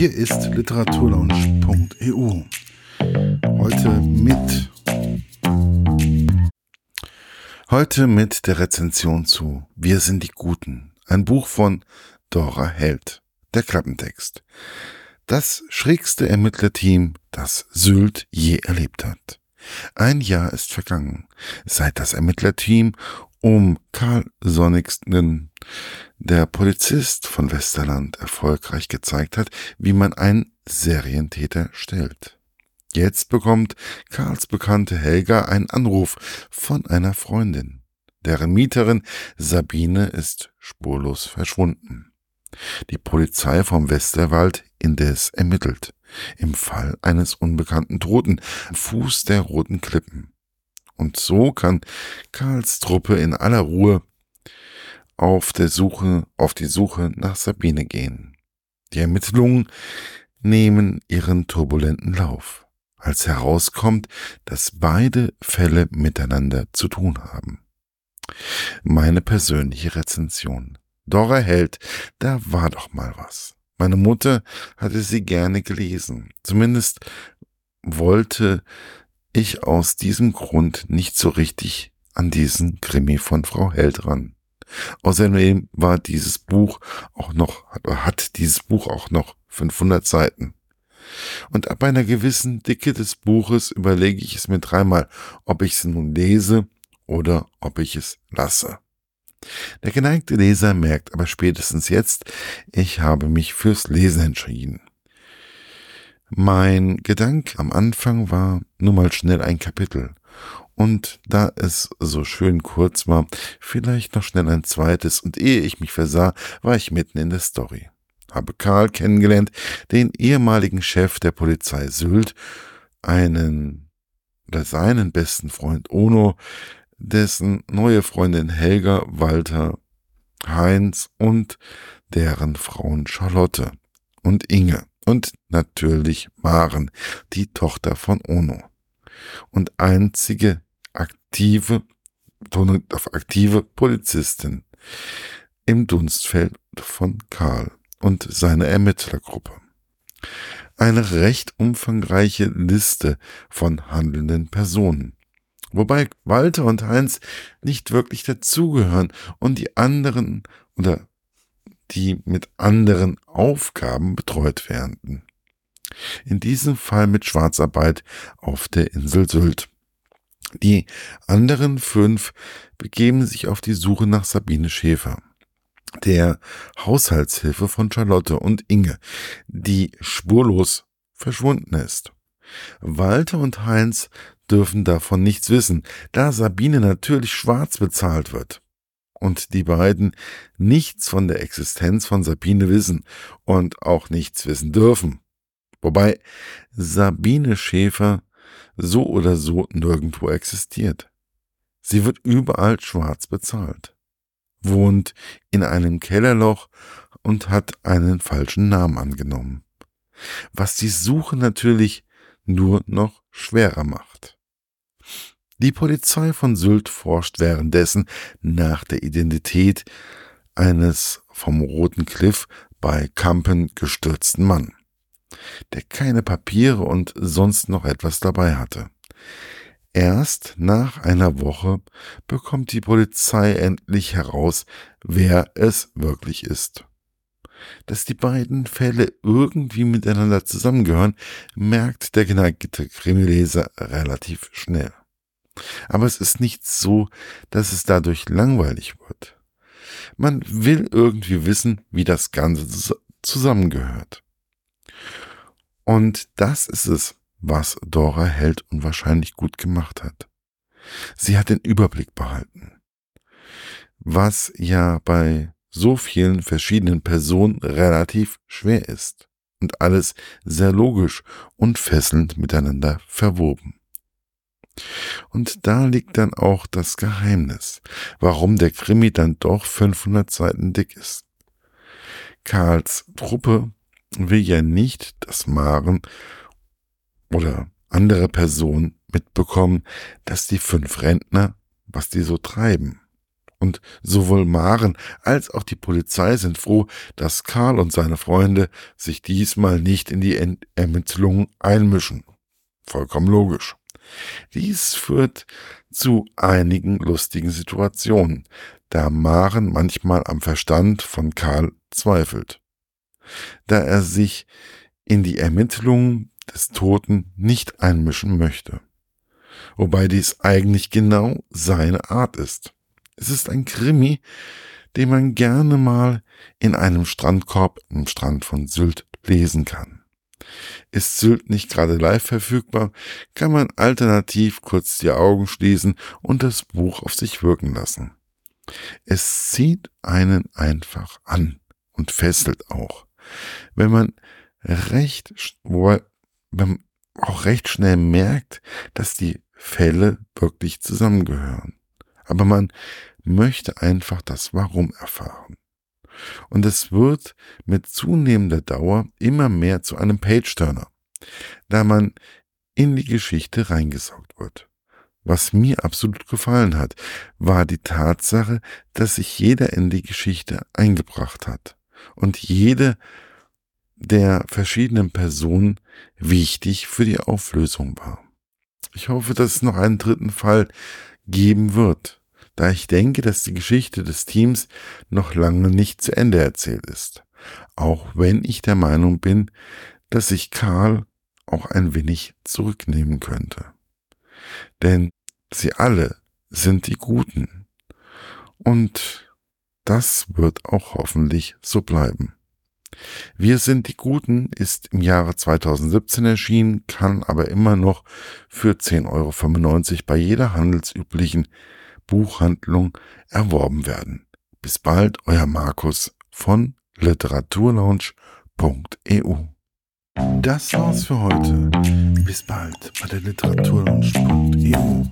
Hier ist literaturlaunch.eu. Heute mit Heute mit der Rezension zu Wir sind die Guten, ein Buch von Dora Held. Der Klappentext. Das schrägste Ermittlerteam, das Sylt je erlebt hat. Ein Jahr ist vergangen, seit das Ermittlerteam um Karl Sonnigsten, der Polizist von Westerland, erfolgreich gezeigt hat, wie man einen Serientäter stellt. Jetzt bekommt Karls Bekannte Helga einen Anruf von einer Freundin. Deren Mieterin Sabine ist spurlos verschwunden. Die Polizei vom Westerwald indes ermittelt. Im Fall eines unbekannten Toten Fuß der roten Klippen. Und so kann Karls Truppe in aller Ruhe auf der Suche, auf die Suche nach Sabine gehen. Die Ermittlungen nehmen ihren turbulenten Lauf, als herauskommt, dass beide Fälle miteinander zu tun haben. Meine persönliche Rezension. Dora Held, da war doch mal was. Meine Mutter hatte sie gerne gelesen. Zumindest wollte ich aus diesem Grund nicht so richtig an diesen Krimi von Frau Held ran. Außerdem war dieses Buch auch noch, hat dieses Buch auch noch 500 Seiten. Und ab einer gewissen Dicke des Buches überlege ich es mir dreimal, ob ich es nun lese oder ob ich es lasse. Der geneigte Leser merkt aber spätestens jetzt, ich habe mich fürs Lesen entschieden. Mein Gedanke am Anfang war nur mal schnell ein Kapitel. Und da es so schön kurz war, vielleicht noch schnell ein zweites, und ehe ich mich versah, war ich mitten in der Story. Habe Karl kennengelernt, den ehemaligen Chef der Polizei Sylt, einen oder seinen besten Freund Ono, dessen neue Freundin Helga, Walter, Heinz und deren Frauen Charlotte und Inge und natürlich Maren, die Tochter von Ono. Und einzige aktive, auf aktive Polizistin im Dunstfeld von Karl und seine Ermittlergruppe. Eine recht umfangreiche Liste von handelnden Personen. Wobei Walter und Heinz nicht wirklich dazugehören und die anderen oder die mit anderen Aufgaben betreut werden. In diesem Fall mit Schwarzarbeit auf der Insel Sylt. Die anderen fünf begeben sich auf die Suche nach Sabine Schäfer, der Haushaltshilfe von Charlotte und Inge, die spurlos verschwunden ist. Walter und Heinz dürfen davon nichts wissen, da Sabine natürlich schwarz bezahlt wird und die beiden nichts von der Existenz von Sabine wissen und auch nichts wissen dürfen. Wobei Sabine Schäfer so oder so nirgendwo existiert. Sie wird überall schwarz bezahlt, wohnt in einem Kellerloch und hat einen falschen Namen angenommen, was die Suche natürlich nur noch schwerer macht. Die Polizei von Sylt forscht währenddessen nach der Identität eines vom Roten Cliff bei Kampen gestürzten Mann, der keine Papiere und sonst noch etwas dabei hatte. Erst nach einer Woche bekommt die Polizei endlich heraus, wer es wirklich ist. Dass die beiden Fälle irgendwie miteinander zusammengehören, merkt der geneigte Krimileser relativ schnell. Aber es ist nicht so, dass es dadurch langweilig wird. Man will irgendwie wissen, wie das Ganze zusammengehört. Und das ist es, was Dora Held unwahrscheinlich gut gemacht hat. Sie hat den Überblick behalten. Was ja bei so vielen verschiedenen Personen relativ schwer ist und alles sehr logisch und fesselnd miteinander verwoben. Und da liegt dann auch das Geheimnis, warum der Krimi dann doch 500 Seiten dick ist. Karls Truppe will ja nicht, dass Maren oder andere Personen mitbekommen, dass die fünf Rentner, was die so treiben. Und sowohl Maren als auch die Polizei sind froh, dass Karl und seine Freunde sich diesmal nicht in die Ermittlungen einmischen. Vollkommen logisch. Dies führt zu einigen lustigen Situationen, da Maren manchmal am Verstand von Karl zweifelt. Da er sich in die Ermittlungen des Toten nicht einmischen möchte. Wobei dies eigentlich genau seine Art ist. Es ist ein Krimi, den man gerne mal in einem Strandkorb im Strand von Sylt lesen kann. Ist Sylt nicht gerade live verfügbar, kann man alternativ kurz die Augen schließen und das Buch auf sich wirken lassen. Es zieht einen einfach an und fesselt auch. Wenn man recht, wenn man auch recht schnell merkt, dass die Fälle wirklich zusammengehören. Aber man möchte einfach das Warum erfahren. Und es wird mit zunehmender Dauer immer mehr zu einem Page-Turner, da man in die Geschichte reingesaugt wird. Was mir absolut gefallen hat, war die Tatsache, dass sich jeder in die Geschichte eingebracht hat und jede der verschiedenen Personen wichtig für die Auflösung war. Ich hoffe, dass es noch einen dritten Fall geben wird da ich denke, dass die Geschichte des Teams noch lange nicht zu Ende erzählt ist. Auch wenn ich der Meinung bin, dass sich Karl auch ein wenig zurücknehmen könnte. Denn sie alle sind die Guten. Und das wird auch hoffentlich so bleiben. Wir sind die Guten ist im Jahre 2017 erschienen, kann aber immer noch für 10,95 Euro bei jeder handelsüblichen Buchhandlung erworben werden. Bis bald, euer Markus von literaturlaunch.eu. Das war's für heute. Bis bald bei der literaturlaunch.eu.